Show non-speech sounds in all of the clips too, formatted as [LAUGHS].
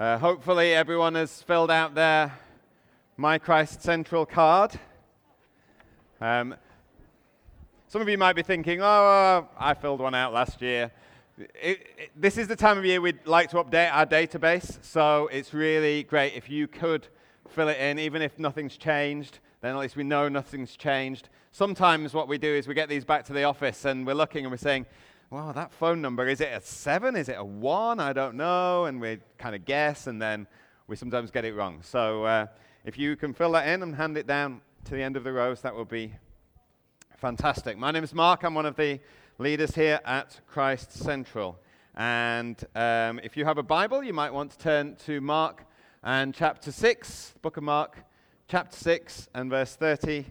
Uh, hopefully, everyone has filled out their My Christ Central card. Um, some of you might be thinking, oh, uh, I filled one out last year. It, it, this is the time of year we'd like to update our database, so it's really great if you could fill it in, even if nothing's changed, then at least we know nothing's changed. Sometimes what we do is we get these back to the office and we're looking and we're saying, well, that phone number, is it a seven? Is it a one? I don't know. And we kind of guess, and then we sometimes get it wrong. So uh, if you can fill that in and hand it down to the end of the rows, that would be fantastic. My name is Mark. I'm one of the leaders here at Christ Central. And um, if you have a Bible, you might want to turn to Mark and chapter 6, book of Mark, chapter 6 and verse 30.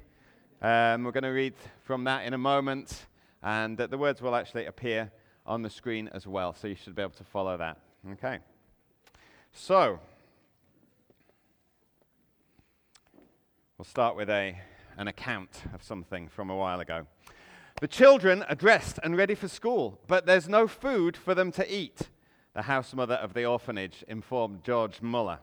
Um, we're going to read from that in a moment. And the words will actually appear on the screen as well, so you should be able to follow that. Okay. So, we'll start with a, an account of something from a while ago. The children are dressed and ready for school, but there's no food for them to eat, the house mother of the orphanage informed George Muller.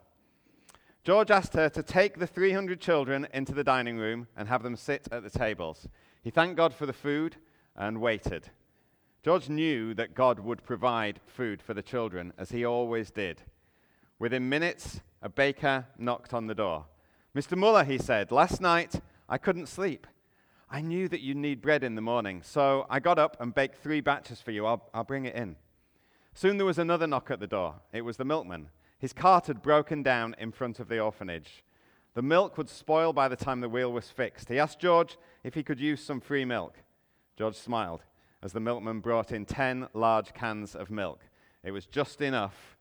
George asked her to take the 300 children into the dining room and have them sit at the tables. He thanked God for the food and waited. George knew that God would provide food for the children, as he always did. Within minutes, a baker knocked on the door. Mr. Muller, he said, last night I couldn't sleep. I knew that you'd need bread in the morning, so I got up and baked three batches for you. I'll, I'll bring it in. Soon there was another knock at the door. It was the milkman. His cart had broken down in front of the orphanage. The milk would spoil by the time the wheel was fixed. He asked George if he could use some free milk. George smiled as the milkman brought in 10 large cans of milk. It was just enough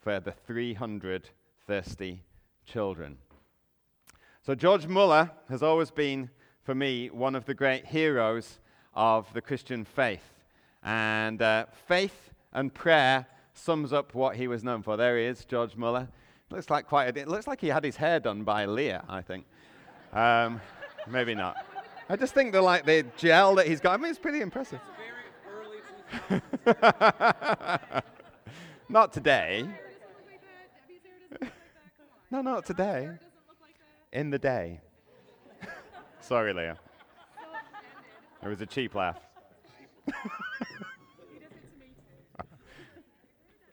for the 300 thirsty children. So, George Muller has always been, for me, one of the great heroes of the Christian faith. And uh, faith and prayer sums up what he was known for. There he is, George Muller. Looks like quite a, it looks like he had his hair done by Leah, I think. Um, [LAUGHS] maybe not. I just think the like the gel that he's got. I mean, it's pretty impressive. [LAUGHS] not today. no, not today. In the day. [LAUGHS] Sorry, Leah. It was a cheap laugh. [LAUGHS]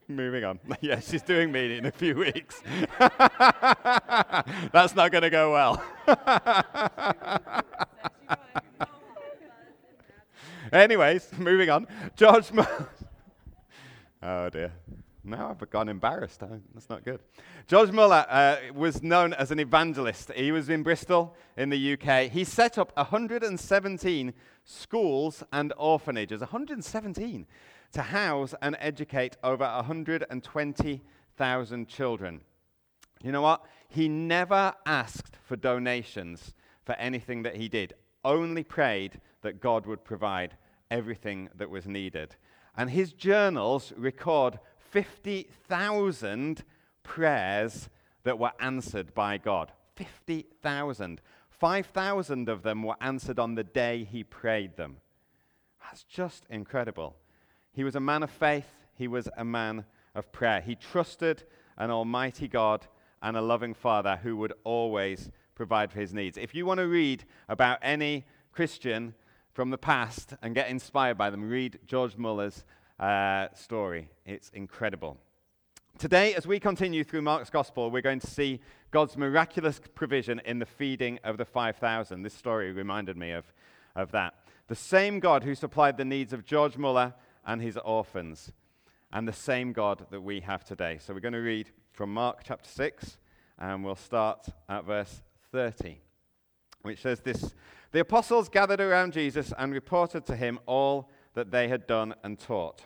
Moving on. yeah, she's doing me in a few weeks. That's not going to go well. Anyways, [LAUGHS] moving on. George. Muller. [LAUGHS] Oh dear. Now I've gone embarrassed. That's not good. George Muller uh, was known as an evangelist. He was in Bristol in the UK. He set up 117 schools and orphanages. 117 to house and educate over 120,000 children. You know what? He never asked for donations for anything that he did, only prayed that God would provide everything that was needed. And his journals record 50,000 prayers that were answered by God. 50,000. 5,000 of them were answered on the day he prayed them. That's just incredible. He was a man of faith, he was a man of prayer. He trusted an almighty God and a loving Father who would always provide for his needs. If you want to read about any Christian from the past and get inspired by them, read George Muller's uh, story. It's incredible. Today, as we continue through Mark's Gospel, we're going to see God's miraculous provision in the feeding of the 5,000. This story reminded me of, of that. The same God who supplied the needs of George Muller and his orphans, and the same God that we have today. So we're going to read from Mark chapter 6, and we'll start at verse 30, which says this the apostles gathered around Jesus and reported to him all that they had done and taught.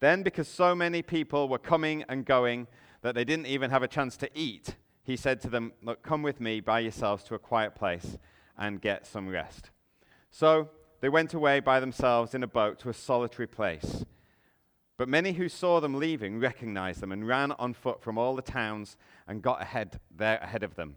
Then, because so many people were coming and going that they didn't even have a chance to eat, he said to them, Look, come with me by yourselves to a quiet place and get some rest. So they went away by themselves in a boat to a solitary place. But many who saw them leaving recognized them and ran on foot from all the towns and got ahead there ahead of them.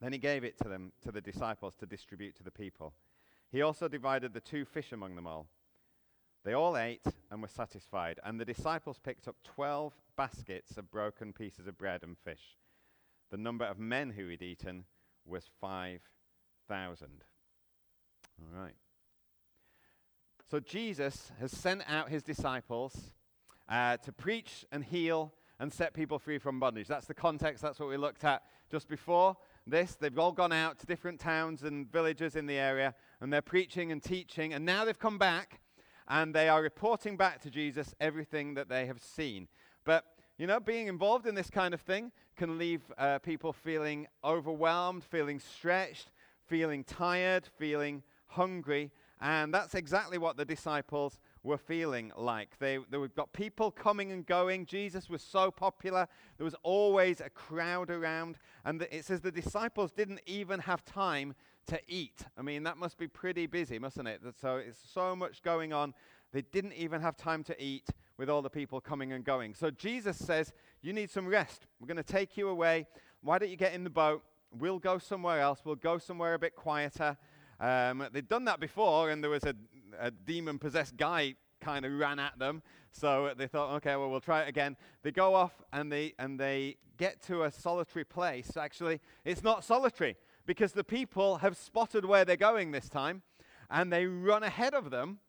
Then he gave it to them, to the disciples, to distribute to the people. He also divided the two fish among them all. They all ate and were satisfied, and the disciples picked up twelve baskets of broken pieces of bread and fish. The number of men who had eaten was 5,000. All right. So Jesus has sent out his disciples uh, to preach and heal and set people free from bondage. That's the context. That's what we looked at just before this. They've all gone out to different towns and villages in the area, and they're preaching and teaching. And now they've come back, and they are reporting back to Jesus everything that they have seen. But you know, being involved in this kind of thing can leave uh, people feeling overwhelmed, feeling stretched, feeling tired, feeling hungry. And that's exactly what the disciples were feeling like. They, they've got people coming and going. Jesus was so popular. There was always a crowd around. And the, it says the disciples didn't even have time to eat. I mean, that must be pretty busy, mustn't it? So it's so much going on. They didn't even have time to eat with all the people coming and going. So Jesus says, You need some rest. We're going to take you away. Why don't you get in the boat? We'll go somewhere else. We'll go somewhere a bit quieter. Um, they'd done that before, and there was a, a demon possessed guy kind of ran at them. So they thought, okay, well, we'll try it again. They go off and they, and they get to a solitary place. Actually, it's not solitary because the people have spotted where they're going this time and they run ahead of them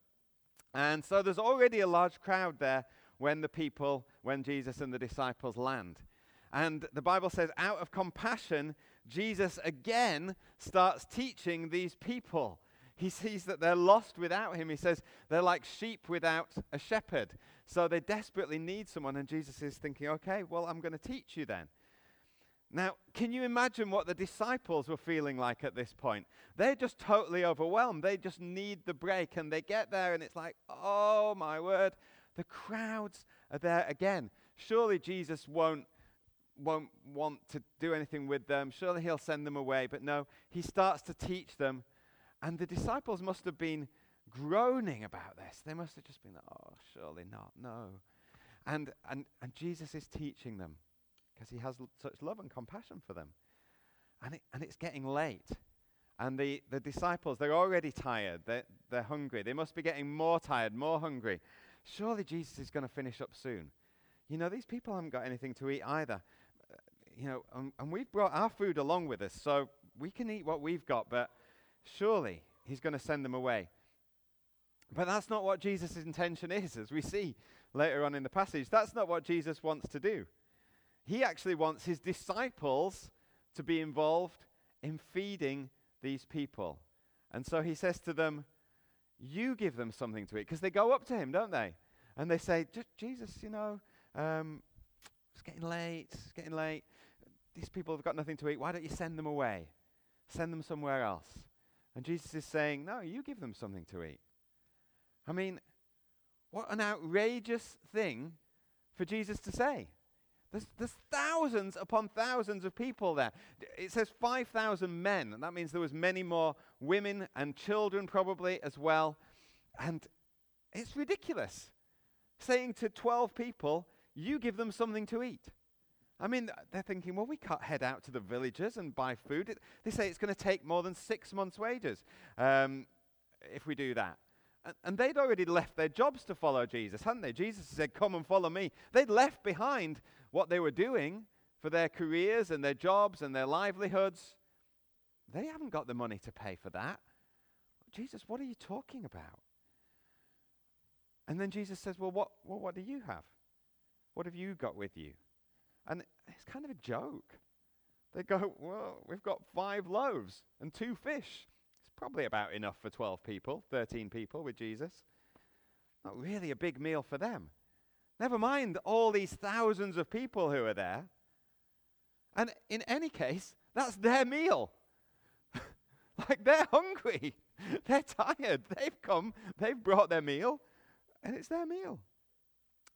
and so there's already a large crowd there when the people, when Jesus and the disciples land. And the Bible says, out of compassion, Jesus again starts teaching these people. He sees that they're lost without him. He says they're like sheep without a shepherd. So they desperately need someone. And Jesus is thinking, okay, well, I'm going to teach you then. Now, can you imagine what the disciples were feeling like at this point? They're just totally overwhelmed. They just need the break. And they get there, and it's like, oh my word, the crowds are there again. Surely Jesus won't, won't want to do anything with them. Surely he'll send them away. But no, he starts to teach them. And the disciples must have been groaning about this. They must have just been, like, oh, surely not, no. And, and, and Jesus is teaching them because he has l- such love and compassion for them. And, it, and it's getting late. And the, the disciples, they're already tired. They're, they're hungry. They must be getting more tired, more hungry. Surely Jesus is going to finish up soon. You know, these people haven't got anything to eat either. Uh, you know, um, and we've brought our food along with us, so we can eat what we've got, but surely he's going to send them away. But that's not what Jesus' intention is, as we see later on in the passage. That's not what Jesus wants to do. He actually wants his disciples to be involved in feeding these people. And so he says to them, You give them something to eat. Because they go up to him, don't they? And they say, Jesus, you know, um, it's getting late, it's getting late. These people have got nothing to eat. Why don't you send them away? Send them somewhere else. And Jesus is saying, No, you give them something to eat. I mean, what an outrageous thing for Jesus to say. There's, there's thousands upon thousands of people there. It says 5,000 men, and that means there was many more women and children probably as well. And it's ridiculous saying to 12 people, you give them something to eat. I mean, they're thinking, well, we can't head out to the villages and buy food. It, they say it's going to take more than six months' wages um, if we do that. And, and, they'd already left their jobs to follow Jesus, hadn't they? Jesus said, Come and follow me. They'd left behind what they were doing for their careers and their jobs and their livelihoods, they haven't got the money to pay for that. Jesus, what are you talking about? And then Jesus says, Well, what, well, what do you have? What have you got with you? And it's kind of a joke. They go, Well, we've got five loaves and two fish. It's probably about enough for 12 people, 13 people with Jesus. Not really a big meal for them. Never mind all these thousands of people who are there. And in any case, that's their meal. [LAUGHS] like they're hungry. [LAUGHS] They're tired. They've come, they've brought their meal, and it's their meal.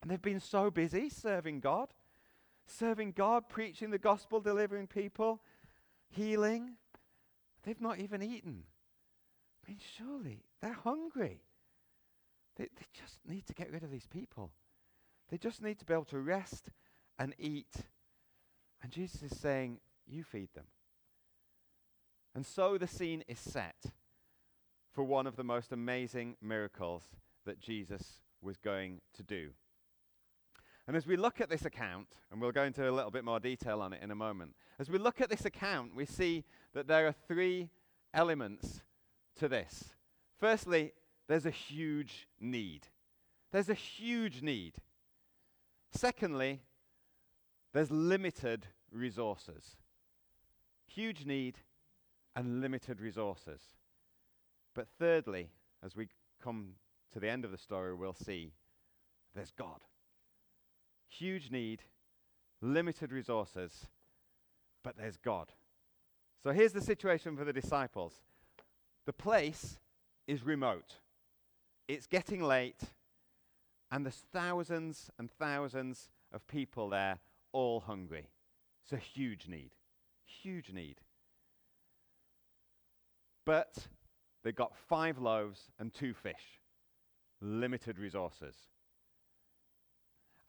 And they've been so busy serving God, serving God, preaching the gospel, delivering people, healing. They've not even eaten. I mean, surely they're hungry. They, they just need to get rid of these people. They just need to be able to rest and eat. And Jesus is saying, You feed them. And so the scene is set for one of the most amazing miracles that Jesus was going to do. And as we look at this account, and we'll go into a little bit more detail on it in a moment, as we look at this account, we see that there are three elements to this. Firstly, there's a huge need. There's a huge need. Secondly, there's limited resources. Huge need and limited resources. But thirdly, as we come to the end of the story, we'll see there's God. Huge need, limited resources, but there's God. So here's the situation for the disciples the place is remote, it's getting late, and there's thousands and thousands of people there, all hungry. It's a huge need. Huge need. But they got five loaves and two fish. Limited resources.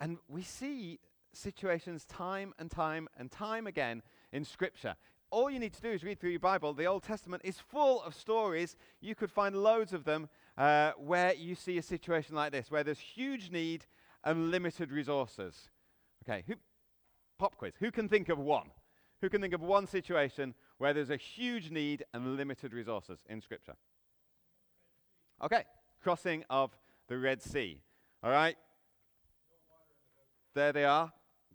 And we see situations time and time and time again in Scripture. All you need to do is read through your Bible. The Old Testament is full of stories. You could find loads of them uh, where you see a situation like this, where there's huge need and limited resources. Okay, who, pop quiz. Who can think of one? Who can think of one situation where there's a huge need and limited resources in Scripture? Okay, crossing of the Red Sea. All right, there they are.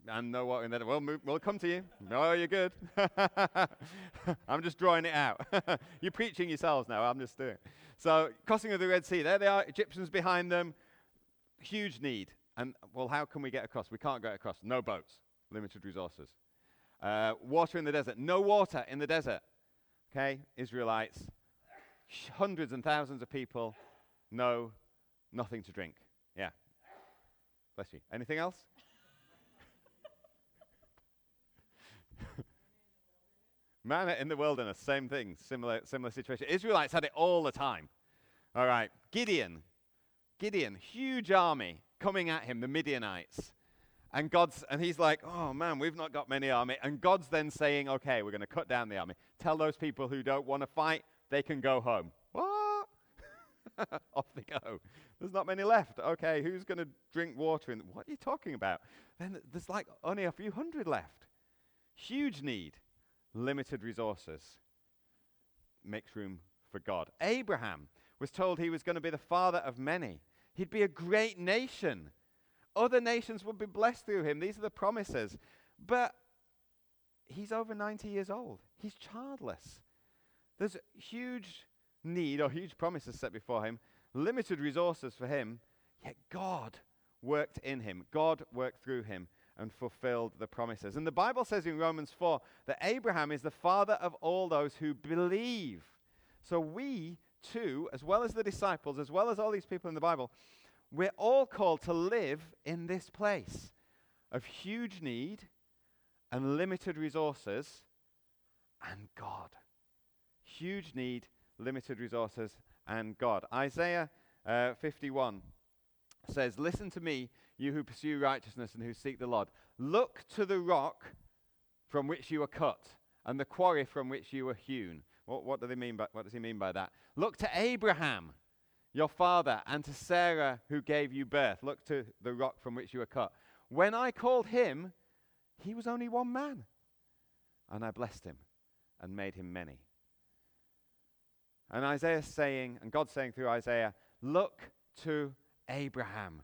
And no water in there. We'll, we'll come to you. No, you're good. [LAUGHS] I'm just drawing it out. [LAUGHS] you're preaching yourselves now. I'm just doing it. So, crossing of the Red Sea. There they are, Egyptians behind them. Huge need. And, well, how can we get across? We can't get across. No boats, limited resources. Uh, water in the desert. No water in the desert. Okay, Israelites. Hundreds and thousands of people. No, nothing to drink. Yeah. Bless you. Anything else? Manna in the wilderness, same thing, similar, similar situation. Israelites had it all the time. All right, Gideon, Gideon, huge army coming at him, the Midianites. And God's and he's like, "Oh man, we've not got many army." And God's then saying, "Okay, we're going to cut down the army. Tell those people who don't want to fight, they can go home." What? [LAUGHS] Off they go. There's not many left. Okay, who's going to drink water? And what are you talking about? Then there's like only a few hundred left. Huge need limited resources makes room for God. Abraham was told he was going to be the father of many. He'd be a great nation. Other nations would be blessed through him. These are the promises. But he's over 90 years old. He's childless. There's huge need or huge promises set before him, limited resources for him, yet God worked in him. God worked through him and fulfilled the promises. And the Bible says in Romans 4 that Abraham is the father of all those who believe. So we too, as well as the disciples, as well as all these people in the Bible, we're all called to live in this place of huge need and limited resources and God. Huge need, limited resources, and God. Isaiah uh, 51 says, Listen to me, you who pursue righteousness and who seek the Lord. Look to the rock from which you were cut and the quarry from which you were hewn. What, what, do they mean by, what does he mean by that? Look to Abraham, your father, and to Sarah who gave you birth. Look to the rock from which you were cut. When I called him, he was only one man. And I blessed him and made him many. And Isaiah saying, and God saying through Isaiah, look to Abraham.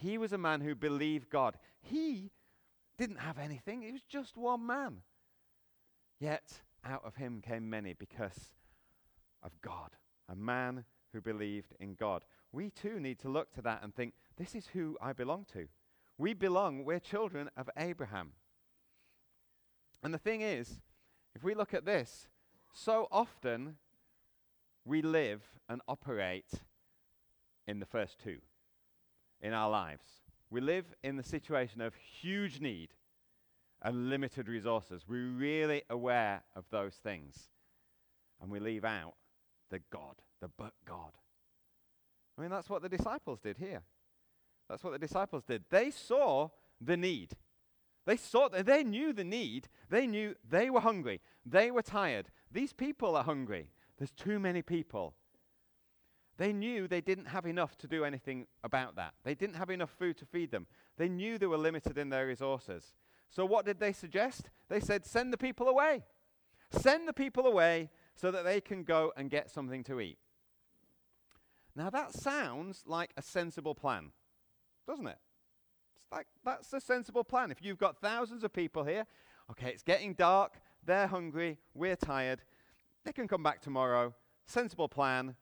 He was a man who believed God. He didn't have anything, he was just one man. Yet out of him came many because of God, a man who believed in God. We too need to look to that and think, this is who I belong to. We belong, we're children of Abraham. And the thing is, if we look at this, so often we live and operate in the first two in our lives. We live in the situation of huge need and limited resources. We're really aware of those things. And we leave out the God, the but God. I mean, that's what the disciples did here. That's what the disciples did. They saw the need. They saw they knew the need. They knew they were hungry. They were tired. These people are hungry. There's too many people. They knew they didn't have enough to do anything about that. They didn't have enough food to feed them. They knew they were limited in their resources. So, what did they suggest? They said, Send the people away. Send the people away so that they can go and get something to eat. Now, that sounds like a sensible plan, doesn't it? It's like that's a sensible plan. If you've got thousands of people here, okay, it's getting dark, they're hungry, we're tired, they can come back tomorrow. Sensible plan,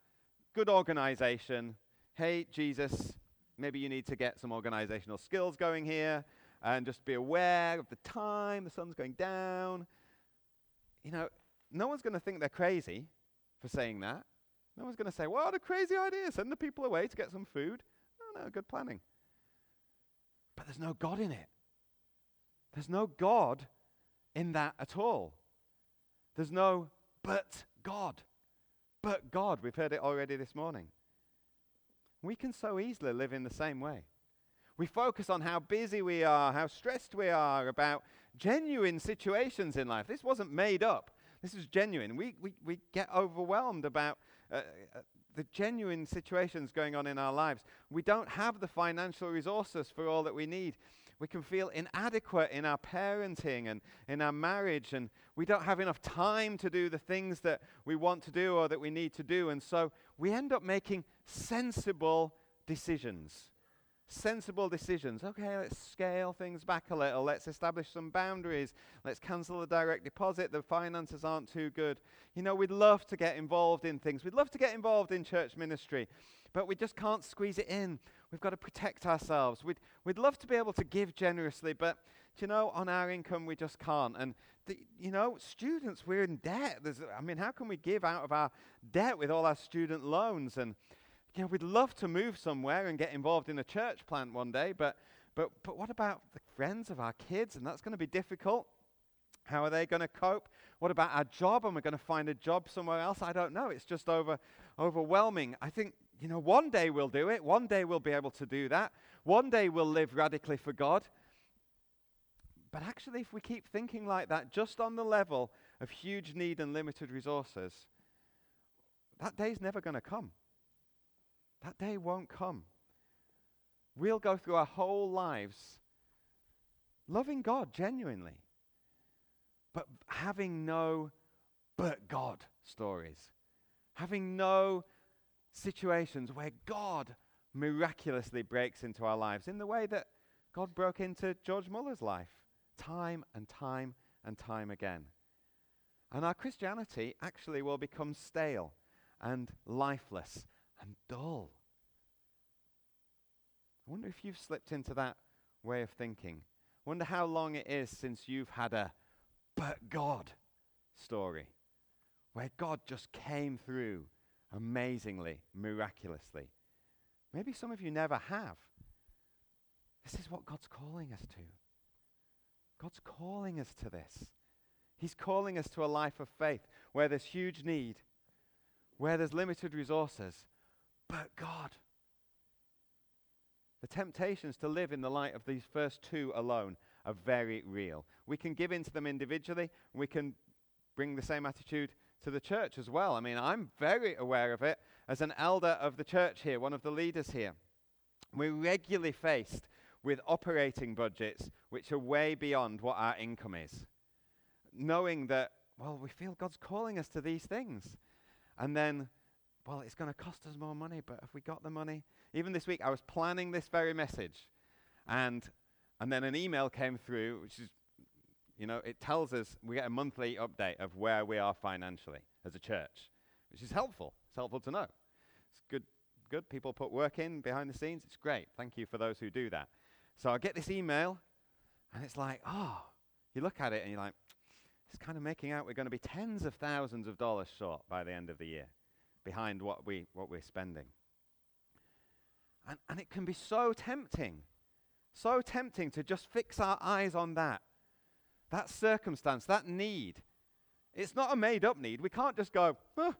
good organization. Hey, Jesus, maybe you need to get some organizational skills going here and just be aware of the time, the sun's going down. You know, no one's going to think they're crazy for saying that. No one's going to say, what a crazy idea, send the people away to get some food. No, no, good planning. But there's no God in it. There's no God in that at all. There's no but God. But God. We've heard it already this morning. We can so easily live in the same way. We focus on how busy we are, how stressed we are about genuine situations in life. This wasn't made up. This is genuine. We, we, we get overwhelmed about uh, uh, the genuine situations going on in our lives. We don't have the financial resources for all that we need. We can feel inadequate in our parenting and in our marriage, and we don't have enough time to do the things that we want to do or that we need to do. And so we end up making sensible decisions sensible decisions. Okay, let's scale things back a little. Let's establish some boundaries. Let's cancel the direct deposit. The finances aren't too good. You know, we'd love to get involved in things. We'd love to get involved in church ministry, but we just can't squeeze it in. We've got to protect ourselves. We'd, we'd love to be able to give generously, but, you know, on our income, we just can't. And, the, you know, students, we're in debt. There's, I mean, how can we give out of our debt with all our student loans? And, you know, we'd love to move somewhere and get involved in a church plant one day, but, but, but what about the friends of our kids? And that's going to be difficult. How are they going to cope? What about our job? Am we going to find a job somewhere else? I don't know. It's just over, overwhelming. I think, you know, one day we'll do it. One day we'll be able to do that. One day we'll live radically for God. But actually, if we keep thinking like that, just on the level of huge need and limited resources, that day's never going to come. That day won't come. We'll go through our whole lives loving God genuinely, but having no but God stories, having no situations where God miraculously breaks into our lives in the way that God broke into George Muller's life time and time and time again. And our Christianity actually will become stale and lifeless and dull. I wonder if you've slipped into that way of thinking. I wonder how long it is since you've had a but God story where God just came through amazingly, miraculously. Maybe some of you never have. This is what God's calling us to. God's calling us to this. He's calling us to a life of faith where there's huge need, where there's limited resources, but God. The temptations to live in the light of these first two alone are very real. We can give into them individually, we can bring the same attitude to the church as well. I mean, I'm very aware of it as an elder of the church here, one of the leaders here. We're regularly faced with operating budgets which are way beyond what our income is. Knowing that, well, we feel God's calling us to these things. And then well, it's going to cost us more money, but have we got the money? Even this week, I was planning this very message, and and then an email came through, which is You know, it tells us, we get a monthly update of where we are financially as a church, which is helpful. It's helpful to know. It's good, good. People put work in behind the scenes. It's great. Thank you for those who do that. So I get this email, and it's like, oh, you look at it and you're like, it's kind of making out we're going to be tens of thousands of dollars short by the end of the year behind what, we, what we're spending. And, and it can be so tempting, so tempting to just fix our eyes on that, that circumstance, that need. It's not a made up need. We can't just go, oh,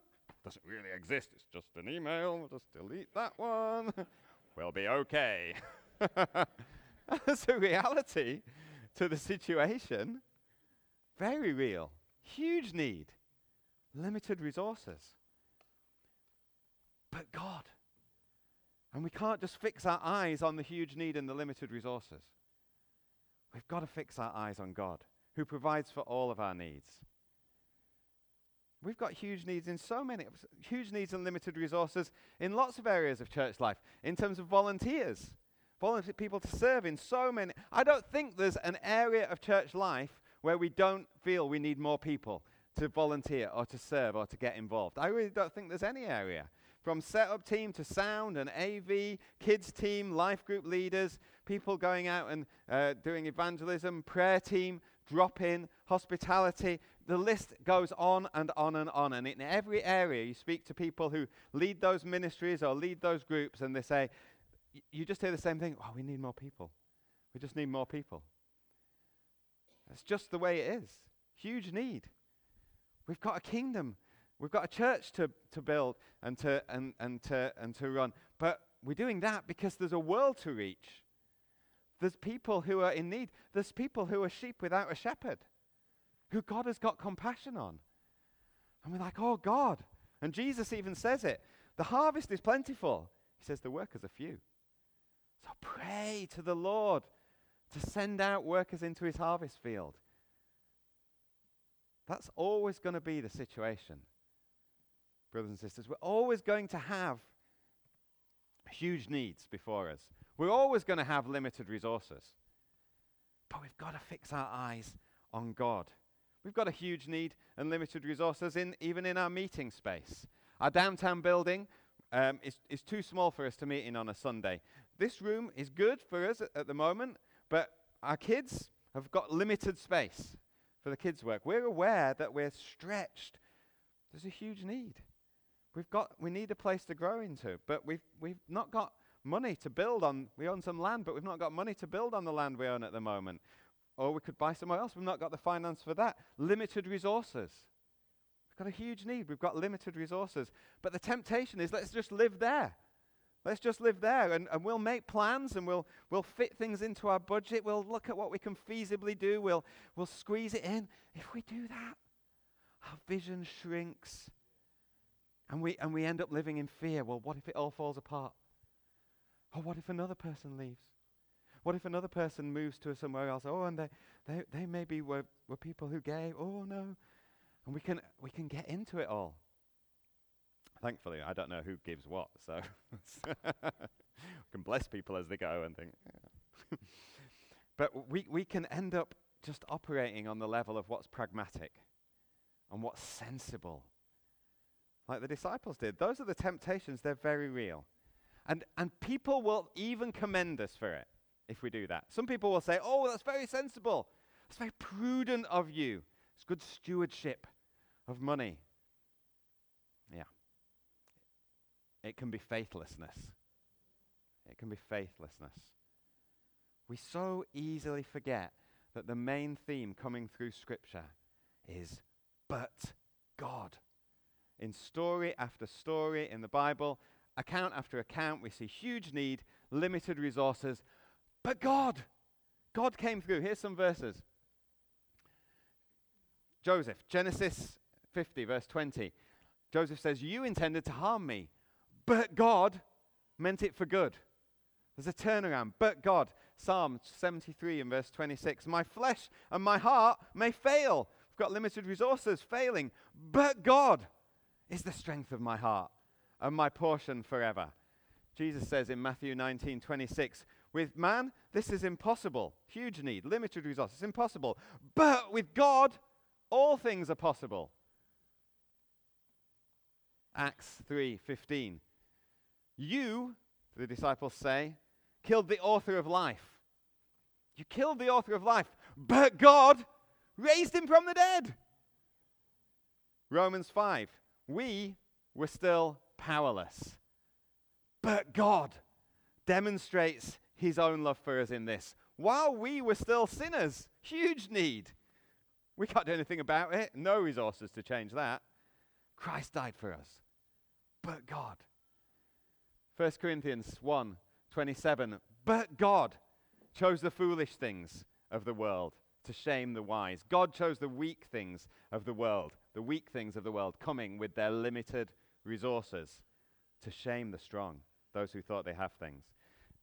doesn't really exist. It's just an email. We'll just delete that one. [LAUGHS] we'll be okay. [LAUGHS] That's a reality to the situation. Very real. Huge need. Limited resources. But God. And we can't just fix our eyes on the huge need and the limited resources. We've got to fix our eyes on God, who provides for all of our needs. We've got huge needs in so many, huge needs and limited resources in lots of areas of church life, in terms of volunteers, volunteer people to serve in so many. I don't think there's an area of church life where we don't feel we need more people to volunteer or to serve or to get involved. I really don't think there's any area. From setup team to sound and AV, kids team, life group leaders, people going out and uh, doing evangelism, prayer team, drop in, hospitality. The list goes on and on and on. And in every area, you speak to people who lead those ministries or lead those groups, and they say, you just hear the same thing. Oh, we need more people. We just need more people. That's just the way it is. Huge need. We've got a kingdom. We've got a church to, to build and to, and, and, to, and to run. But we're doing that because there's a world to reach. There's people who are in need. There's people who are sheep without a shepherd, who God has got compassion on. And we're like, oh, God. And Jesus even says it. The harvest is plentiful. He says the workers are few. So pray to the Lord to send out workers into his harvest field. That's always going to be the situation, brothers and sisters. We're always going to have huge needs before us. We're always going to have limited resources. But we've got to fix our eyes on God. We've got a huge need and limited resources in even in our meeting space. Our downtown building um, is, is too small for us to meet in on a Sunday. This room is good for us at, at the moment, but our kids have got limited space for the kids' work. We're aware that we're stretched. There's a huge need. We've got, we need a place to grow into, but we've, we've not got money to build on. We own some land, but we've not got money to build on the land we own at the moment. Or we could buy somewhere else. We've not got the finance for that. Limited resources. We've got a huge need. We've got limited resources. But the temptation is let's just live there. Let's just live there and, and we'll make plans and we'll, we'll fit things into our budget. We'll look at what we can feasibly do. We'll, we'll squeeze it in. If we do that, our vision shrinks and we, and we end up living in fear. Well, what if it all falls apart? Or what if another person leaves? What if another person moves to somewhere else? Oh, and they, they, they maybe were, were people who gave. Oh, no. And we can, we can get into it all. Thankfully, I don't know who gives what, so we [LAUGHS] can bless people as they go and think. Yeah. [LAUGHS] but we, we can end up just operating on the level of what's pragmatic and what's sensible, like the disciples did. Those are the temptations, they're very real. And, and people will even commend us for it if we do that. Some people will say, oh, that's very sensible. That's very prudent of you. It's good stewardship of money. Yeah. It can be faithlessness. It can be faithlessness. We so easily forget that the main theme coming through Scripture is but God. In story after story in the Bible, account after account, we see huge need, limited resources, but God. God came through. Here's some verses. Joseph, Genesis 50, verse 20. Joseph says, You intended to harm me, but God meant it for good. There's a turnaround, but God. Psalm 73 and verse 26. My flesh and my heart may fail. We've got limited resources, failing, but God is the strength of my heart and my portion forever. Jesus says in Matthew 19 26, With man, this is impossible. Huge need, limited resources, impossible. But with God, all things are possible. Acts 3:15. You, the disciples say, killed the author of life. You killed the author of life, but God raised him from the dead. Romans 5. We were still powerless, but God demonstrates his own love for us in this. While we were still sinners, huge need. We can't do anything about it, no resources to change that. Christ died for us. But God. 1 Corinthians 1 27. But God chose the foolish things of the world to shame the wise. God chose the weak things of the world, the weak things of the world, coming with their limited resources to shame the strong, those who thought they have things.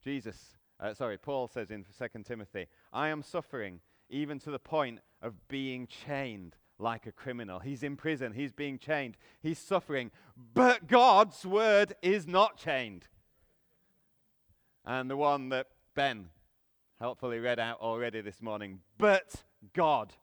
Jesus uh, sorry, Paul says in 2 Timothy, I am suffering even to the point of being chained like a criminal. He's in prison, he's being chained, he's suffering, but God's word is not chained. And the one that Ben helpfully read out already this morning, but God,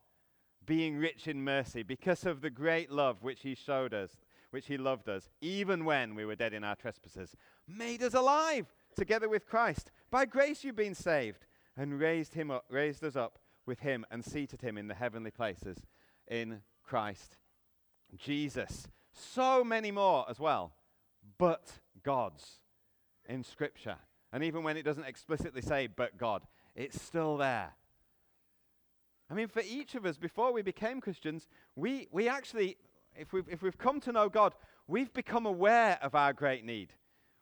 being rich in mercy, because of the great love which he showed us, which he loved us, even when we were dead in our trespasses, made us alive together with Christ. By grace you've been saved, and raised him up, raised us up with him, and seated him in the heavenly places in Christ Jesus. So many more as well, but God's in Scripture. And even when it doesn't explicitly say but God, it's still there. I mean, for each of us, before we became Christians, we, we actually, if we've, if we've come to know God, we've become aware of our great need.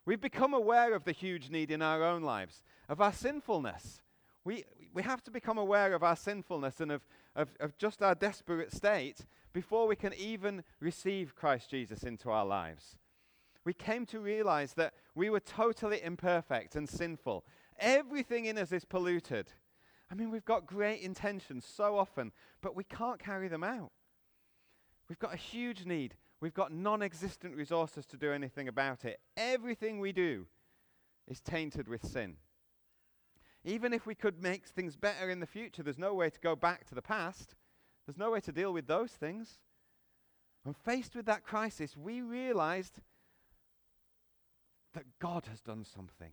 We've become aware of the huge need in our own lives, of our sinfulness. We, we have to become aware of our sinfulness and of, of, of just our desperate state before we can even receive Christ Jesus into our lives. We came to realize that we were totally imperfect and sinful. Everything in us is polluted. I mean, we've got great intentions so often, but we can't carry them out. We've got a huge need We've got non existent resources to do anything about it. Everything we do is tainted with sin. Even if we could make things better in the future, there's no way to go back to the past. There's no way to deal with those things. And faced with that crisis, we realized that God has done something.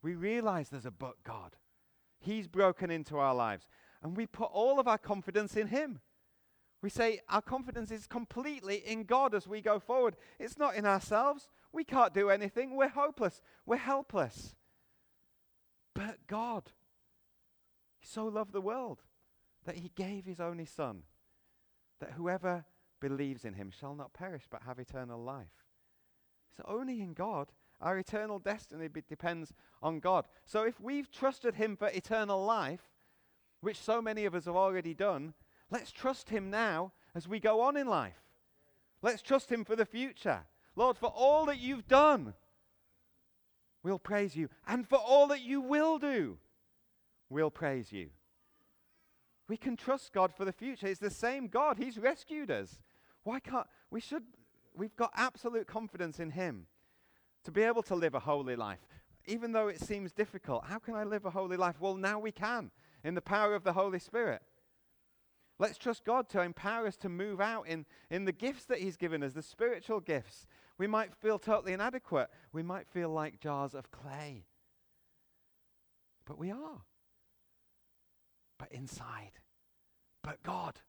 We realize there's a but God. He's broken into our lives. And we put all of our confidence in Him. We say our confidence is completely in God as we go forward. It's not in ourselves. We can't do anything. We're hopeless. We're helpless. But God, He so loved the world that He gave His only Son, that whoever believes in Him shall not perish but have eternal life. So only in God. Our eternal destiny be- depends on God. So if we've trusted Him for eternal life, which so many of us have already done, Let's trust Him now as we go on in life. Let's trust Him for the future. Lord, for all that you've done, we'll praise you. And for all that you will do, we'll praise you. We can trust God for the future. It's the same God. He's rescued us. Why can't we should we've got absolute confidence in him to be able to live a holy life. Even though it seems difficult, how can I live a holy life? Well, now we can in the power of the Holy Spirit. Let's trust God to empower us to move out in, in the gifts that He's given us, the spiritual gifts. We might feel totally inadequate. We might feel like jars of clay. But we are. But inside. But God.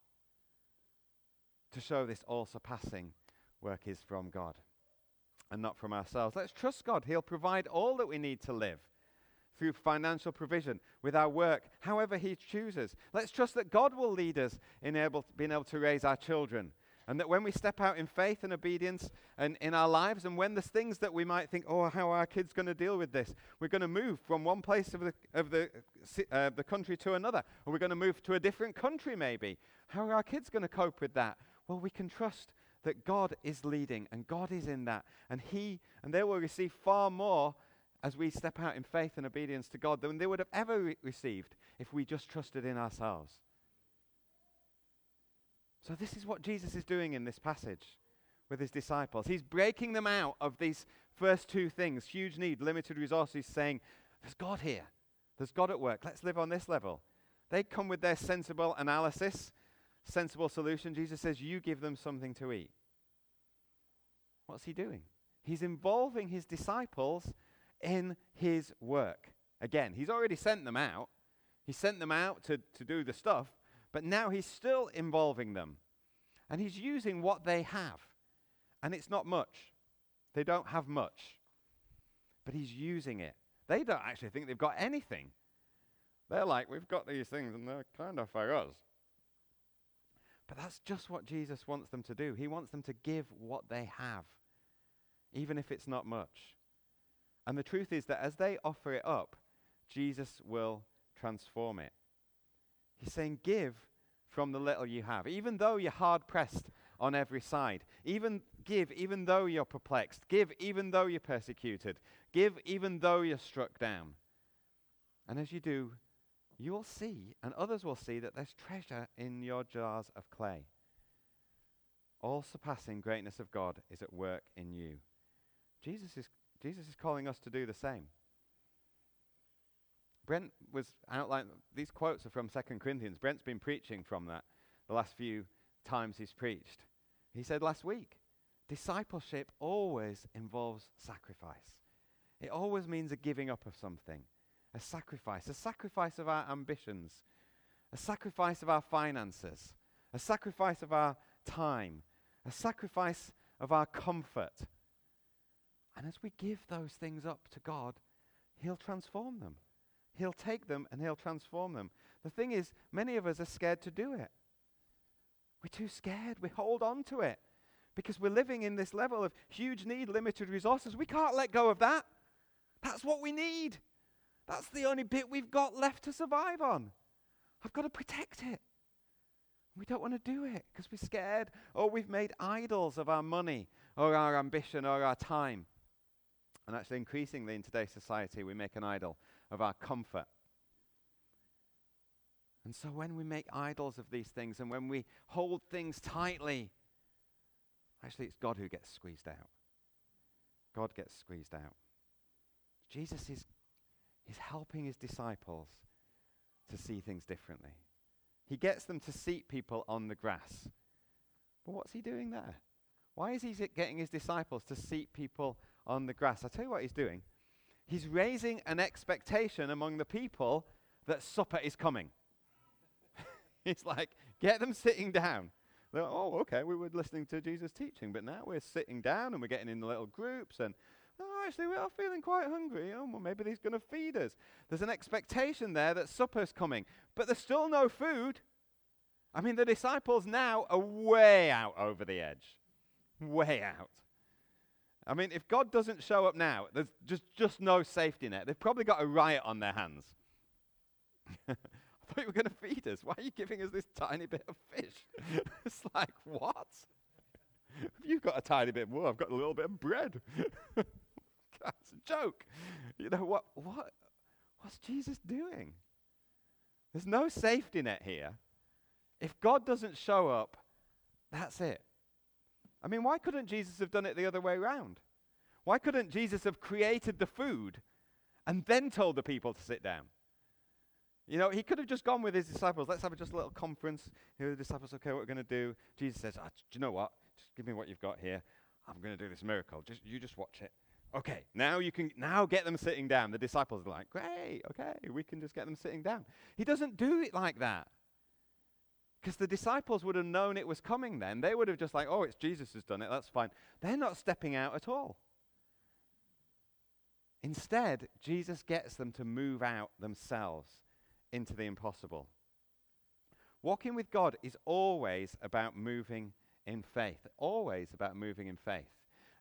To show this all surpassing work is from God and not from ourselves. Let's trust God. He'll provide all that we need to live through financial provision, with our work, however He chooses. Let's trust that God will lead us in able, being able to raise our children. And that when we step out in faith and obedience and in our lives, and when there's things that we might think, oh, how are our kids going to deal with this? We're going to move from one place of the, of the, uh, the country to another, or we're going to move to a different country maybe. How are our kids going to cope with that? Well, we can trust that God is leading and God is in that, and He and they will receive far more as we step out in faith and obedience to God than they would have ever re- received if we just trusted in ourselves. So, this is what Jesus is doing in this passage with his disciples. He's breaking them out of these first two things huge need, limited resources, saying, There's God here. There's God at work. Let's live on this level. They come with their sensible analysis, sensible solution. Jesus says, You give them something to eat. What's he doing? He's involving his disciples in his work. Again, he's already sent them out. He sent them out to, to do the stuff, but now he's still involving them. And he's using what they have. And it's not much. They don't have much. But he's using it. They don't actually think they've got anything. They're like, we've got these things and they're kind of for us. But that's just what Jesus wants them to do. He wants them to give what they have, even if it's not much. And the truth is that as they offer it up, Jesus will transform it. He's saying, Give from the little you have, even though you're hard pressed on every side. Even give, even though you're perplexed. Give, even though you're persecuted. Give, even though you're struck down. And as you do, you will see, and others will see, that there's treasure in your jars of clay. All surpassing greatness of God is at work in you. Jesus is, Jesus is calling us to do the same. Brent was outlining, these quotes are from 2 Corinthians. Brent's been preaching from that the last few times he's preached. He said last week, discipleship always involves sacrifice. It always means a giving up of something, a sacrifice, a sacrifice of our ambitions, a sacrifice of our finances, a sacrifice of our time, a sacrifice of our comfort. And as we give those things up to God, He'll transform them. He'll take them and He'll transform them. The thing is, many of us are scared to do it. We're too scared. We hold on to it because we're living in this level of huge need, limited resources. We can't let go of that. That's what we need. That's the only bit we've got left to survive on. I've got to protect it. We don't want to do it because we're scared or we've made idols of our money or our ambition or our time. And actually, increasingly in today's society, we make an idol of our comfort. And so, when we make idols of these things and when we hold things tightly, actually, it's God who gets squeezed out. God gets squeezed out. Jesus is, is helping his disciples to see things differently. He gets them to seat people on the grass. But what's he doing there? Why is he getting his disciples to seat people on the grass? I'll tell you what he's doing. He's raising an expectation among the people that supper is coming. [LAUGHS] he's like, get them sitting down. Like, oh, okay, we were listening to Jesus' teaching, but now we're sitting down and we're getting in little groups and oh, actually, we are feeling quite hungry. Oh, well, maybe he's going to feed us. There's an expectation there that supper's coming, but there's still no food. I mean, the disciples now are way out over the edge. Way out. I mean, if God doesn't show up now, there's just, just no safety net. They've probably got a riot on their hands. [LAUGHS] I thought you were going to feed us. Why are you giving us this tiny bit of fish? [LAUGHS] it's like, what? You've got a tiny bit more. I've got a little bit of bread. [LAUGHS] That's a joke. You know, what, what, what's Jesus doing? There's no safety net here. If God doesn't show up, that's it. I mean, why couldn't Jesus have done it the other way around? Why couldn't Jesus have created the food and then told the people to sit down? You know, he could have just gone with his disciples. Let's have just a little conference. Here the disciples, okay, what we're going to do. Jesus says, oh, do you know what? Just give me what you've got here. I'm going to do this miracle. Just You just watch it. Okay, now you can now get them sitting down. The disciples are like, great, okay, we can just get them sitting down. He doesn't do it like that. Because the disciples would have known it was coming then. They would have just like, oh, it's Jesus who's done it, that's fine. They're not stepping out at all. Instead, Jesus gets them to move out themselves into the impossible. Walking with God is always about moving in faith, always about moving in faith.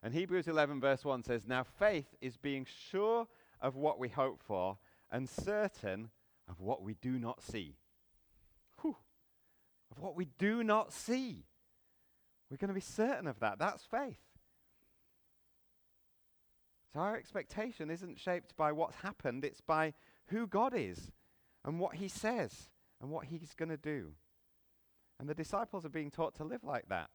And Hebrews 11, verse 1 says, Now faith is being sure of what we hope for and certain of what we do not see of what we do not see. We're going to be certain of that. That's faith. So our expectation isn't shaped by what's happened, it's by who God is and what He says and what He's going to do. And the disciples are being taught to live like that.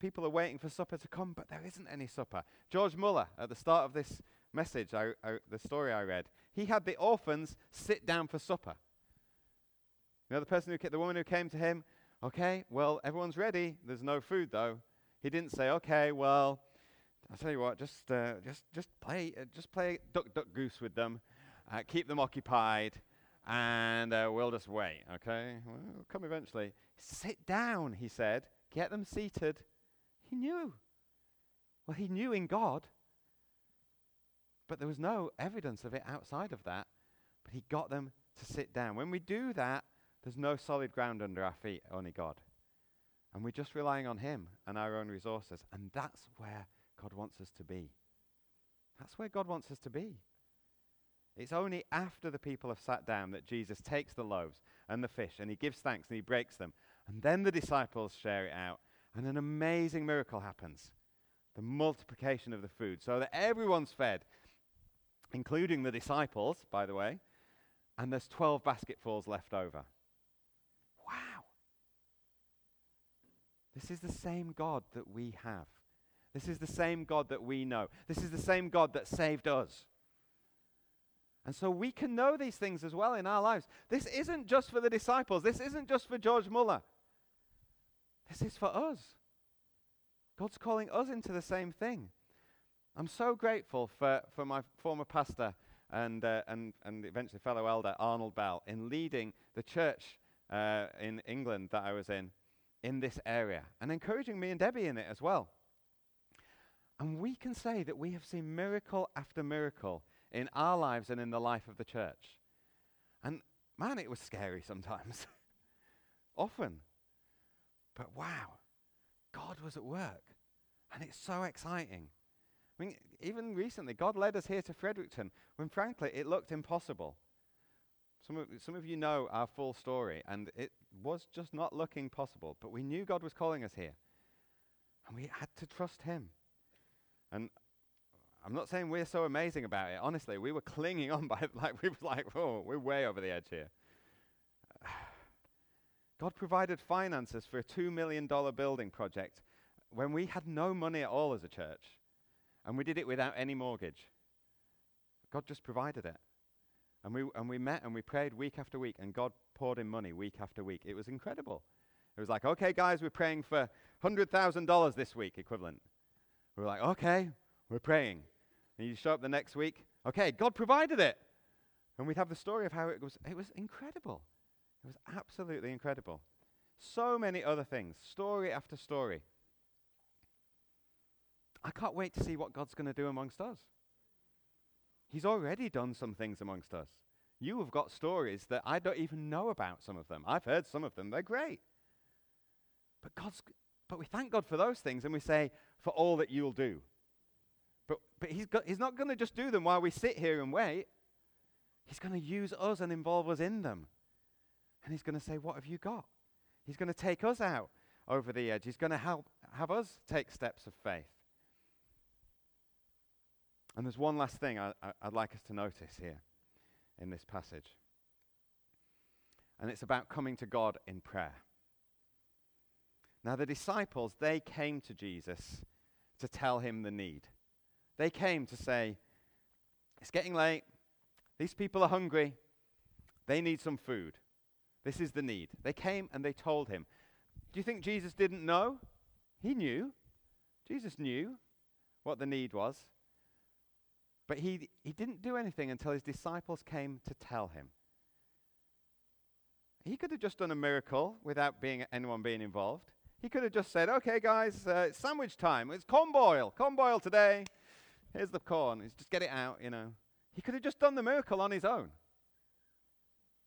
People are waiting for supper to come, but there isn't any supper. George Muller, at the start of this message, I, I, the story I read, he had the orphans sit down for supper. You know, the person who, ca- the woman who came to him, okay, well, everyone's ready. There's no food though. He didn't say, okay, well, I'll tell you what, just, uh, just, just play, uh, just play duck, duck, goose with them, uh, keep them occupied, and uh, we'll just wait. Okay, well, will come eventually. Sit down, he said. Get them seated. He knew. Well, he knew in God, but there was no evidence of it outside of that. But he got them to sit down. When we do that, there's no solid ground under our feet, only God. And we're just relying on Him and our own resources. And that's where God wants us to be. That's where God wants us to be. It's only after the people have sat down that Jesus takes the loaves and the fish and he gives thanks and he breaks them. And then the disciples share it out. And an amazing miracle happens the multiplication of the food, so that everyone's fed, including the disciples, by the way. And there's 12 basketfuls left over. Wow. This is the same God that we have. This is the same God that we know. This is the same God that saved us. And so we can know these things as well in our lives. This isn't just for the disciples. This isn't just for George Muller. This is for us. God's calling us into the same thing. I'm so grateful for, for my former pastor and, uh, and, and eventually fellow elder, Arnold Bell, in leading the church uh, in England that I was in, in this area, and encouraging me and Debbie in it as well. And we can say that we have seen miracle after miracle in our lives and in the life of the church. And man, it was scary sometimes. [LAUGHS] Often. But wow, God was at work. And it's so exciting. I mean, even recently, God led us here to Fredericton when, frankly, it looked impossible. Some of, some of you know our full story, and it was just not looking possible. But we knew God was calling us here. And we had to trust Him. And I'm not saying we're so amazing about it. Honestly, we were clinging on [LAUGHS] by like we were like, oh, we're way over the edge here. [SIGHS] God provided finances for a two million dollar building project when we had no money at all as a church, and we did it without any mortgage. God just provided it. And we, and we met and we prayed week after week, and God poured in money week after week. It was incredible. It was like, okay, guys, we're praying for $100,000 this week, equivalent. We were like, okay, we're praying. And you show up the next week, okay, God provided it. And we'd have the story of how it was, it was incredible. It was absolutely incredible. So many other things, story after story. I can't wait to see what God's going to do amongst us. He's already done some things amongst us. You have got stories that I don't even know about some of them. I've heard some of them. They're great. But God's but we thank God for those things and we say for all that you'll do. But but he's got, he's not going to just do them while we sit here and wait. He's going to use us and involve us in them. And he's going to say, "What have you got?" He's going to take us out over the edge. He's going to help have us take steps of faith. And there's one last thing I, would like us to notice here in this passage. And it's about coming to God in prayer. Now, the disciples, they came to Jesus to tell him the need. They came to say, It's getting late. These people are hungry. They need some food. This is the need. They came and they told him. Do you think Jesus didn't know? He knew. Jesus knew what the need was. But he, he didn't do anything until his disciples came to tell him. He could have just done a miracle without being anyone being involved. He could have just said, okay, guys, uh, it's sandwich time. It's corn boil. Corn boil today. Here's the corn. Just get it out, you know. He could have just done the miracle on his own.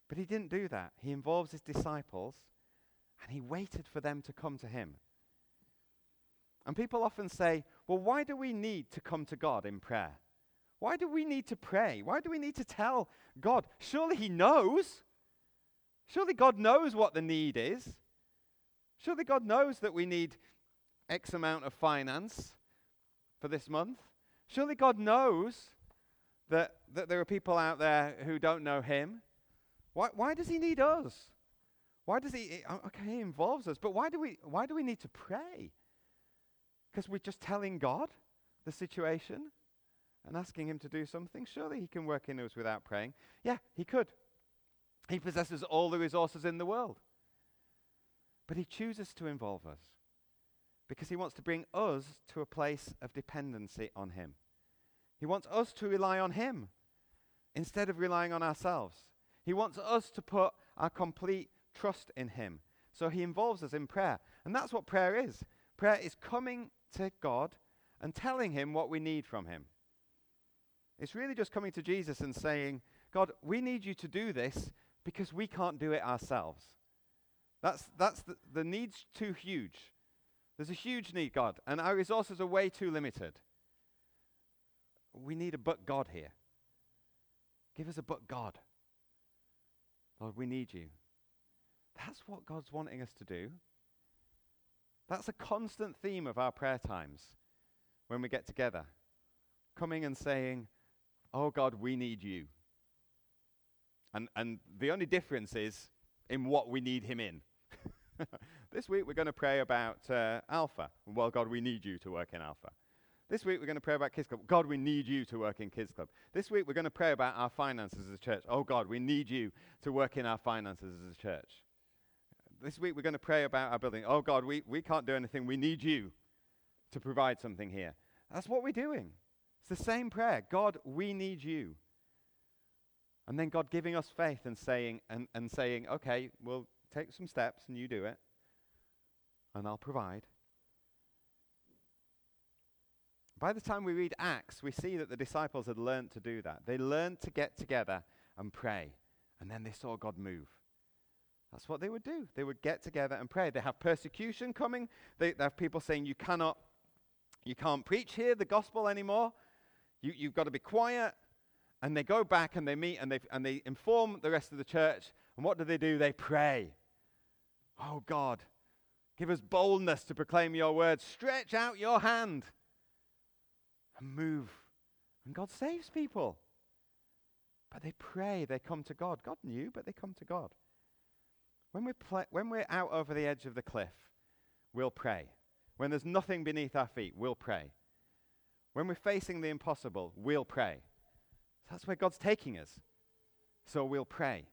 But he didn't do that. He involves his disciples and he waited for them to come to him. And people often say, well, why do we need to come to God in prayer? Why do we need to pray? Why do we need to tell God? Surely He knows. Surely God knows what the need is. Surely God knows that we need X amount of finance for this month. Surely God knows that, that there are people out there who don't know Him. Why, why does He need us? Why does He? Oh, okay, He involves us, but why do we, why do we need to pray? Because we're just telling God the situation? And asking Him to do something? Surely He can work in us without praying. Yeah, He could. He possesses all the resources in the world. But He chooses to involve us because He wants to bring us to a place of dependency on Him. He wants us to rely on Him instead of relying on ourselves. He wants us to put our complete trust in Him. So He involves us in prayer. And that's what prayer is prayer is coming to God and telling Him what we need from Him. It's really just coming to Jesus and saying, God, we need you to do this because we can't do it ourselves. That's, that's the, the need's too huge. There's a huge need, God, and our resources are way too limited. We need a but God here. Give us a but God. Lord, we need you. That's what God's wanting us to do. That's a constant theme of our prayer times when we get together. Coming and saying, Oh God, we need you. And, and the only difference is in what we need Him in. [LAUGHS] this week we're going to pray about uh, Alpha. Well, God, we need you to work in Alpha. This week we're going to pray about Kids Club. God, we need you to work in Kids Club. This week we're going to pray about our finances as a church. Oh God, we need you to work in our finances as a church. This week we're going to pray about our building. Oh God, we, we can't do anything. We need you to provide something here. That's what we're doing. It's the same prayer. God, we need you. And then God giving us faith and saying, and, and saying, okay, we'll take some steps and you do it, and I'll provide. By the time we read Acts, we see that the disciples had learned to do that. They learned to get together and pray, and then they saw God move. That's what they would do. They would get together and pray. They have persecution coming. They, they have people saying, You cannot, you can't preach here the gospel anymore. You, you've got to be quiet. And they go back and they meet and they, and they inform the rest of the church. And what do they do? They pray. Oh God, give us boldness to proclaim your words. Stretch out your hand and move. And God saves people. But they pray, they come to God. God knew, but they come to God. When, we're when we're out over the edge of the cliff, we'll pray. When there's nothing beneath our feet, we'll pray. When we're facing the impossible, we'll pray. That's where God's taking us. So we'll pray.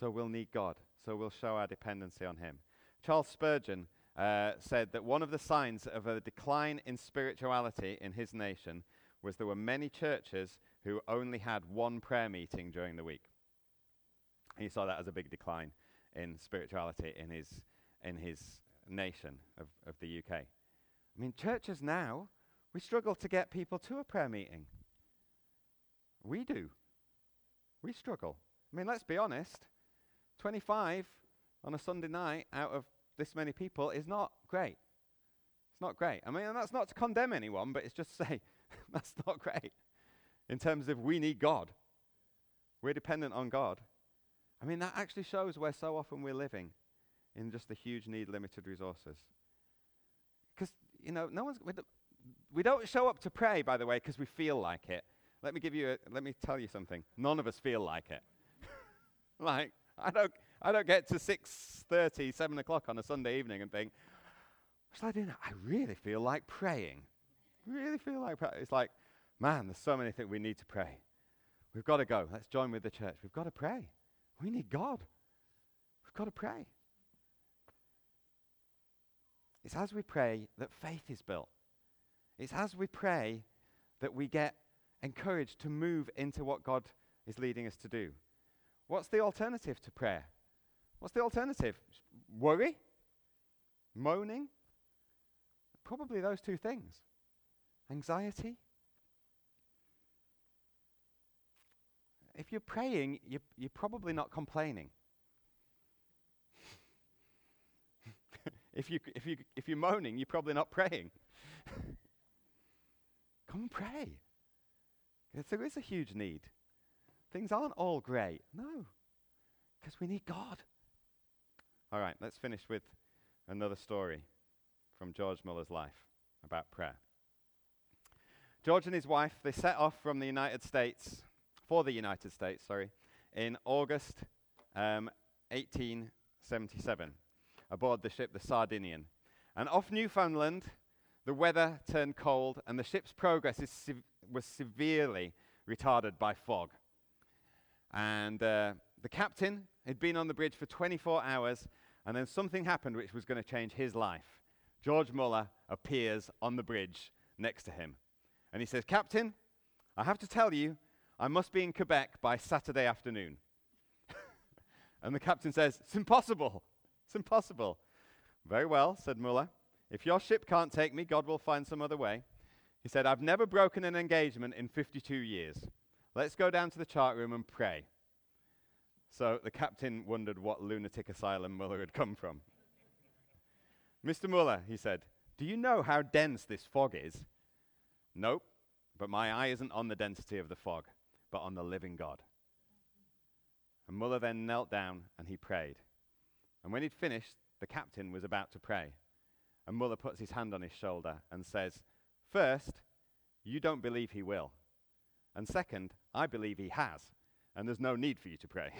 So we'll need God. So we'll show our dependency on Him. Charles Spurgeon uh, said that one of the signs of a decline in spirituality in his nation was there were many churches who only had one prayer meeting during the week. He saw that as a big decline in spirituality in his, in his nation of, of the UK. I mean, churches now, we struggle to get people to a prayer meeting. We do. We struggle. I mean, let's be honest 25 on a Sunday night out of this many people is not great. It's not great. I mean, and that's not to condemn anyone, but it's just [LAUGHS] to say that's not great in terms of we need God. We're dependent on God. I mean, that actually shows where so often we're living in just the huge need, limited resources. Because, you know, no one's, we don't show up to pray, by the way, because we feel like it. Let me give you, a, let me tell you something. None of us feel like it. [LAUGHS] like, I don't, I don't get to 6.30, 7 o'clock on a Sunday evening and think, what should I do now? I really feel like praying. Really feel like praying. It's like, man, there's so many things we need to pray. We've got to go. Let's join with the church. We've got to pray. We need God. We've got to pray. It's as we pray that faith is built. It's as we pray that we get encouraged to move into what God is leading us to do. What's the alternative to prayer? What's the alternative? Worry? Moaning? Probably those two things. Anxiety? If you're praying, you're, you're probably not complaining. [LAUGHS] if, you, if, you, if you're moaning, you're probably not praying. Come and pray. There is a huge need. Things aren't all great. No, because we need God. All right, let's finish with another story from George Muller's life about prayer. George and his wife, they set off from the United States, for the United States, sorry, in August um, 1877 aboard the ship the Sardinian. And off Newfoundland, the weather turned cold and the ship's progress was severely retarded by fog. And uh, the captain had been on the bridge for 24 hours, and then something happened which was going to change his life. George Muller appears on the bridge next to him. And he says, Captain, I have to tell you, I must be in Quebec by Saturday afternoon. [LAUGHS] and the captain says, It's impossible. It's impossible. Very well, said Muller. If your ship can't take me, God will find some other way. He said, I've never broken an engagement in 52 years. Let's go down to the chart room and pray. So the captain wondered what lunatic asylum Muller had come from. Mr. Muller, he said, do you know how dense this fog is? Nope, but my eye isn't on the density of the fog, but on the living God. And Muller then knelt down and he prayed. And when he'd finished, the captain was about to pray. And Muller puts his hand on his shoulder and says, First, you don't believe he will. And second, I believe he has. And there's no need for you to pray.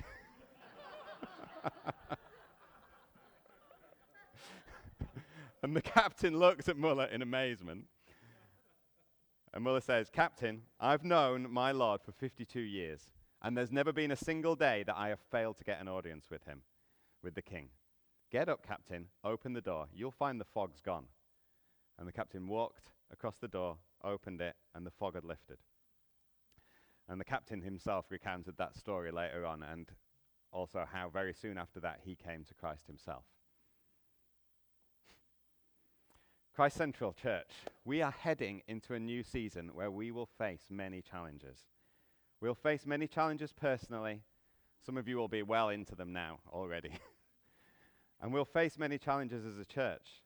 [LAUGHS] and the captain looks at Muller in amazement. And Muller says, Captain, I've known my Lord for 52 years, and there's never been a single day that I have failed to get an audience with him, with the king. Get up, Captain, open the door. You'll find the fog's gone. And the captain walked across the door, opened it, and the fog had lifted. And the captain himself recounted that story later on, and also how very soon after that he came to Christ himself. Christ Central Church, we are heading into a new season where we will face many challenges. We'll face many challenges personally. Some of you will be well into them now already. [LAUGHS] and we'll face many challenges as a church.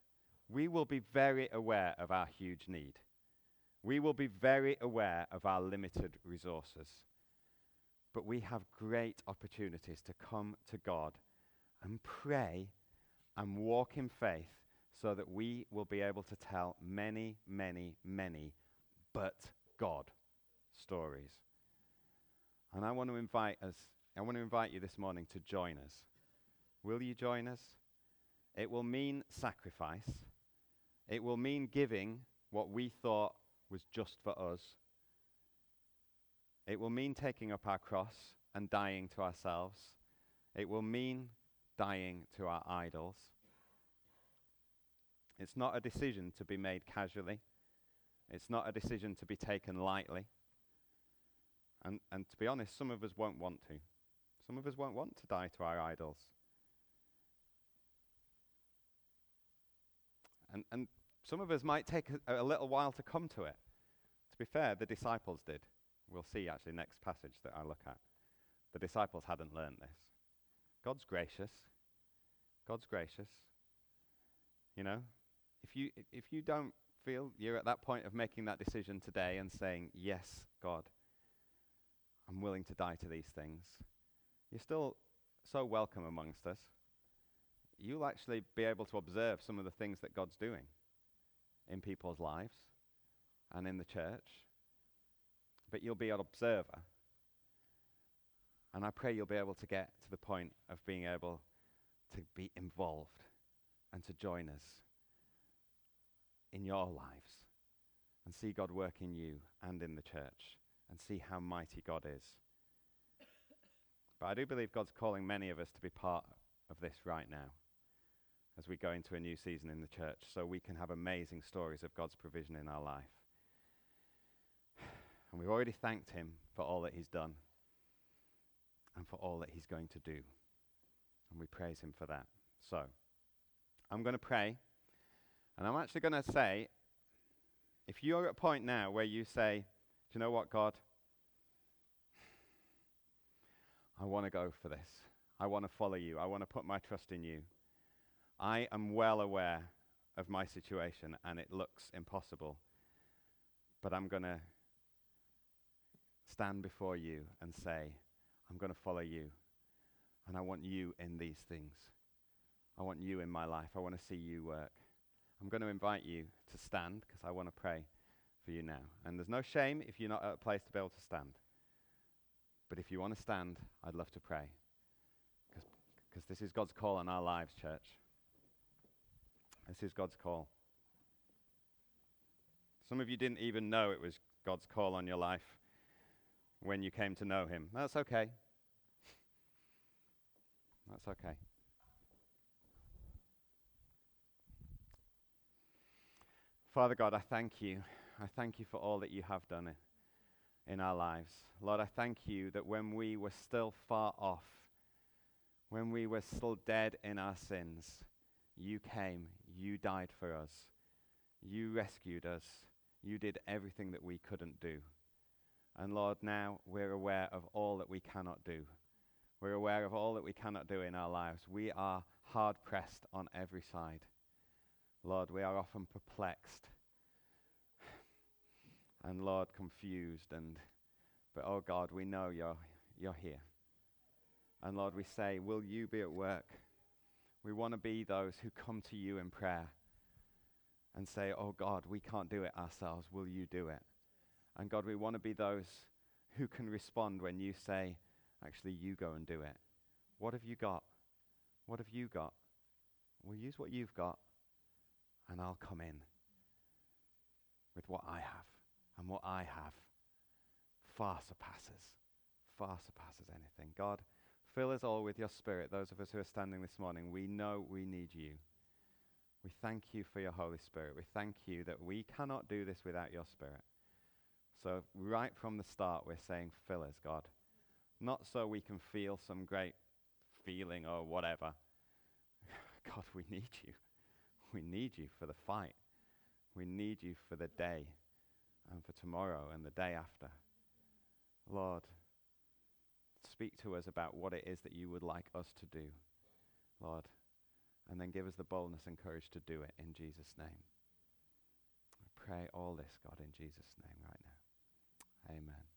We will be very aware of our huge need. We will be very aware of our limited resources. But we have great opportunities to come to God and pray and walk in faith so that we will be able to tell many, many, many, but God stories. And I want to invite us, I want to invite you this morning to join us. Will you join us? It will mean sacrifice. It will mean giving what we thought was just for us. It will mean taking up our cross and dying to ourselves. It will mean dying to our idols. It's not a decision to be made casually. It's not a decision to be taken lightly. And, and to be honest, some of us won't want to. Some of us won't want to die to our idols. And, and some of us might take a, a little while to come to it. To be fair, the disciples did. We'll see actually next passage that I look at. The disciples hadn't learned this. God's gracious. God's gracious. You know, if you, if you don't feel you're at that point of making that decision today and saying, Yes, God, I'm willing to die to these things, you're still so welcome amongst us. You'll actually be able to observe some of the things that God's doing in people's lives and in the church. But you'll be an observer. And I pray you'll be able to get to the point of being able to be involved and to join us in your lives and see God work in you and in the church and see how mighty God is. But I do believe God's calling many of us to be part of this right now as we go into a new season in the church so we can have amazing stories of God's provision in our life. [SIGHS] And we've already thanked Him for all that He's done and for all that He's going to do. And we praise Him for that. So, I'm going to pray. And I'm actually going to say, if you're at a point now where you say, Do you know what, God? I want to go for this. I want to follow you. I want to put my trust in you. I am well aware of my situation and it looks impossible. But I'm going to stand before you and say, I'm going to follow you. And I want you in these things. I want you in my life. I want to see you work. I'm going to invite you to stand because I want to pray for you now. And there's no shame if you're not at a place to be able to stand. But if you want to stand, I'd love to pray. Because this is God's call on our lives, church. This is God's call. Some of you didn't even know it was God's call on your life when you came to know Him. That's okay. [LAUGHS] That's okay. Father God, I thank you. I thank you for all that you have done in our lives. Lord, I thank you that when we were still far off, when we were still dead in our sins, you came, you died for us, you rescued us, you did everything that we couldn't do. And Lord, now we're aware of all that we cannot do. We're aware of all that we cannot do in our lives. We are hard pressed on every side. Lord, we are often perplexed and Lord, confused and but oh God, we know you're you're here. And Lord, we say, will you be at work? We want to be those who come to you in prayer and say, Oh God, we can't do it ourselves. Will you do it? And God, we want to be those who can respond when you say, Actually, you go and do it. What have you got? What have you got? We'll use what you've got, and I'll come in with what I have. And what I have far surpasses, far surpasses anything. God, fill us all with your spirit. Those of us who are standing this morning, we know we need you. We thank you for your Holy Spirit. We thank you that we cannot do this without your Spirit. So, right from the start, we're saying, fill us, God. Not so we can feel some great feeling or whatever. [LAUGHS] God, we need you. We need you for the fight. We need you for the day and for tomorrow and the day after. Lord, speak to us about what it is that you would like us to do, Lord, and then give us the boldness and courage to do it in Jesus' name. I pray all this, God, in Jesus' name right now. Amen.